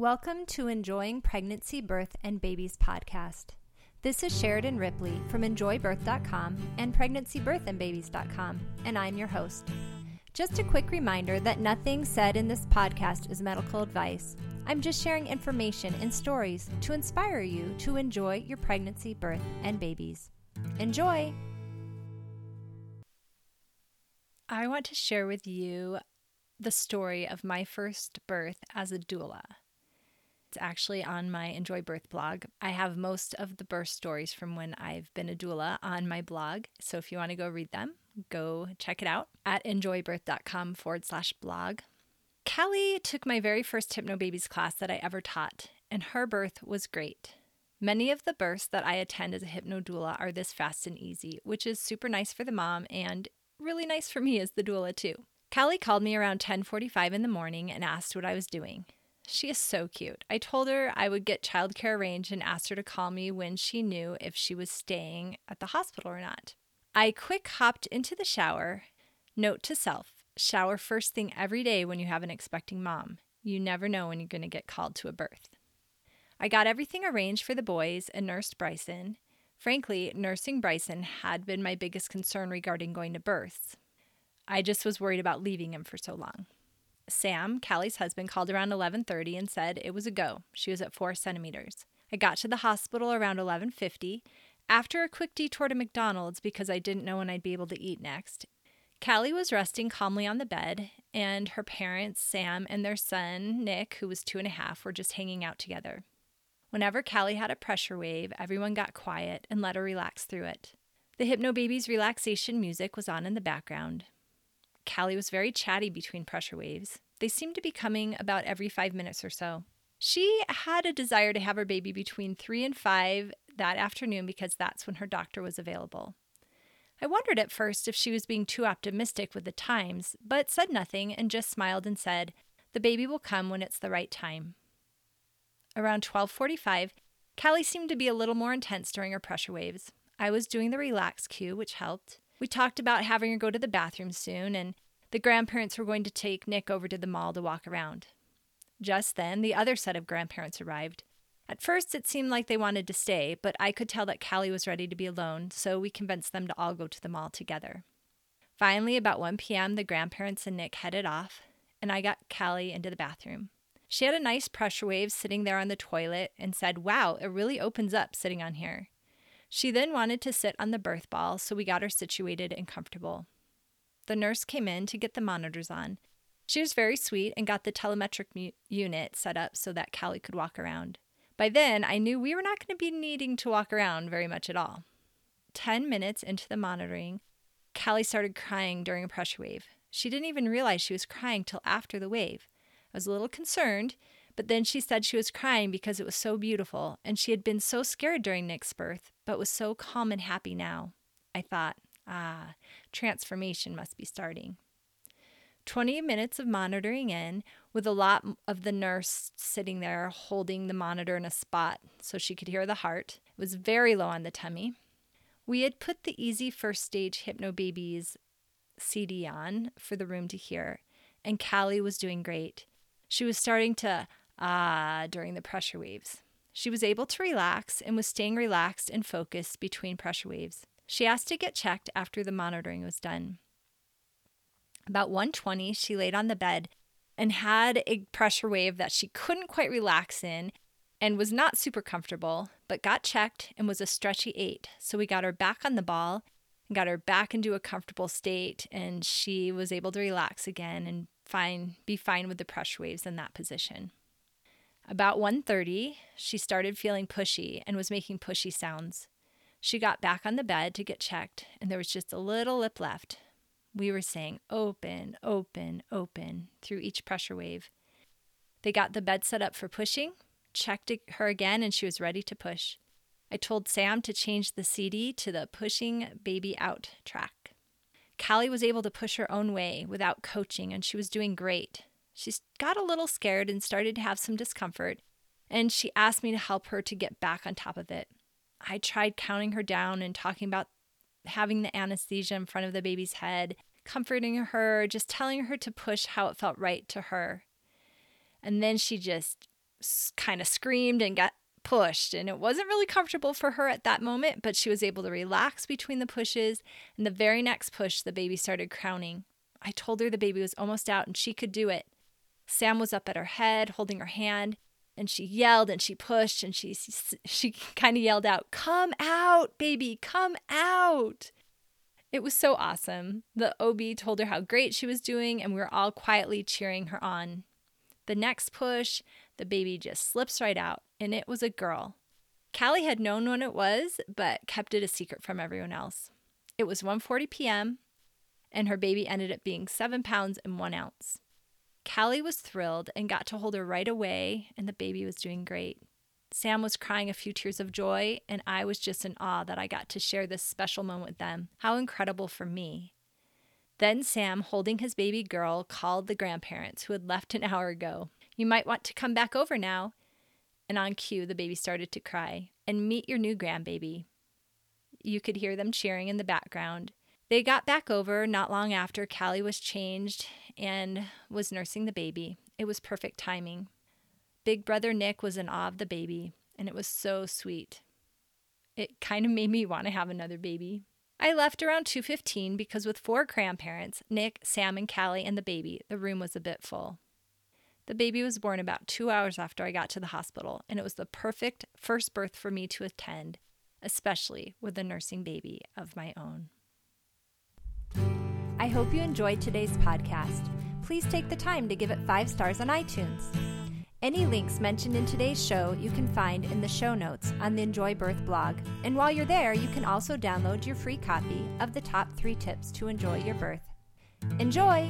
Welcome to Enjoying Pregnancy, Birth, and Babies podcast. This is Sheridan Ripley from EnjoyBirth.com and PregnancyBirthandBabies.com, and I'm your host. Just a quick reminder that nothing said in this podcast is medical advice. I'm just sharing information and stories to inspire you to enjoy your pregnancy, birth, and babies. Enjoy! I want to share with you the story of my first birth as a doula. It's actually on my Enjoy Birth blog. I have most of the birth stories from when I've been a doula on my blog. So if you want to go read them, go check it out at enjoybirth.com forward slash blog. Callie took my very first Hypnobabies class that I ever taught, and her birth was great. Many of the births that I attend as a hypno doula are this fast and easy, which is super nice for the mom and really nice for me as the doula too. Callie called me around 10:45 in the morning and asked what I was doing. She is so cute. I told her I would get childcare arranged and asked her to call me when she knew if she was staying at the hospital or not. I quick hopped into the shower. Note to self shower first thing every day when you have an expecting mom. You never know when you're going to get called to a birth. I got everything arranged for the boys and nursed Bryson. Frankly, nursing Bryson had been my biggest concern regarding going to births. I just was worried about leaving him for so long. Sam, Callie's husband, called around 11:30 and said it was a go. She was at four centimeters. I got to the hospital around 11:50. After a quick detour to McDonald's because I didn't know when I'd be able to eat next, Callie was resting calmly on the bed, and her parents, Sam and their son, Nick, who was two and a half, were just hanging out together. Whenever Callie had a pressure wave, everyone got quiet and let her relax through it. The Hypnobabies relaxation music was on in the background. Callie was very chatty between pressure waves. They seemed to be coming about every five minutes or so. She had a desire to have her baby between three and five that afternoon because that's when her doctor was available. I wondered at first if she was being too optimistic with the times, but said nothing and just smiled and said, "The baby will come when it's the right time." Around 12:45, Callie seemed to be a little more intense during her pressure waves. I was doing the relax cue, which helped. We talked about having her go to the bathroom soon, and the grandparents were going to take Nick over to the mall to walk around. Just then, the other set of grandparents arrived. At first, it seemed like they wanted to stay, but I could tell that Callie was ready to be alone, so we convinced them to all go to the mall together. Finally, about 1 p.m., the grandparents and Nick headed off, and I got Callie into the bathroom. She had a nice pressure wave sitting there on the toilet and said, Wow, it really opens up sitting on here. She then wanted to sit on the birth ball, so we got her situated and comfortable. The nurse came in to get the monitors on. She was very sweet and got the telemetric mu- unit set up so that Callie could walk around. By then, I knew we were not going to be needing to walk around very much at all. Ten minutes into the monitoring, Callie started crying during a pressure wave. She didn't even realize she was crying till after the wave. I was a little concerned but then she said she was crying because it was so beautiful, and she had been so scared during Nick's birth, but was so calm and happy now. I thought, ah, transformation must be starting. 20 minutes of monitoring in, with a lot of the nurse sitting there holding the monitor in a spot so she could hear the heart. It was very low on the tummy. We had put the Easy First Stage Hypnobabies CD on for the room to hear, and Callie was doing great. She was starting to ah during the pressure waves. She was able to relax and was staying relaxed and focused between pressure waves. She asked to get checked after the monitoring was done. About 120, she laid on the bed and had a pressure wave that she couldn't quite relax in and was not super comfortable, but got checked and was a stretchy 8. So we got her back on the ball and got her back into a comfortable state and she was able to relax again and fine be fine with the pressure waves in that position. About 1:30, she started feeling pushy and was making pushy sounds. She got back on the bed to get checked, and there was just a little lip left. We were saying open, open, open through each pressure wave. They got the bed set up for pushing, checked her again, and she was ready to push. I told Sam to change the CD to the pushing baby out track. Callie was able to push her own way without coaching, and she was doing great. She got a little scared and started to have some discomfort, and she asked me to help her to get back on top of it. I tried counting her down and talking about having the anesthesia in front of the baby's head, comforting her, just telling her to push how it felt right to her. And then she just kind of screamed and got pushed. And it wasn't really comfortable for her at that moment, but she was able to relax between the pushes. And the very next push, the baby started crowning. I told her the baby was almost out and she could do it. Sam was up at her head, holding her hand, and she yelled and she pushed and she she kind of yelled out, "Come out, baby, come out." It was so awesome. The OB told her how great she was doing and we were all quietly cheering her on. The next push, the baby just slips right out and it was a girl. Callie had known when it was, but kept it a secret from everyone else. It was 1:40 p.m. and her baby ended up being 7 pounds and 1 ounce. Callie was thrilled and got to hold her right away, and the baby was doing great. Sam was crying a few tears of joy, and I was just in awe that I got to share this special moment with them. How incredible for me. Then Sam, holding his baby girl, called the grandparents who had left an hour ago. You might want to come back over now. And on cue, the baby started to cry. And meet your new grandbaby. You could hear them cheering in the background. They got back over not long after Callie was changed and was nursing the baby. It was perfect timing. Big brother Nick was in awe of the baby, and it was so sweet. It kind of made me want to have another baby. I left around 2:15 because with four grandparents, Nick, Sam, and Callie and the baby, the room was a bit full. The baby was born about 2 hours after I got to the hospital, and it was the perfect first birth for me to attend, especially with a nursing baby of my own. Hope you enjoyed today's podcast. Please take the time to give it 5 stars on iTunes. Any links mentioned in today's show you can find in the show notes on the Enjoy Birth blog. And while you're there, you can also download your free copy of the top three tips to enjoy your birth. Enjoy!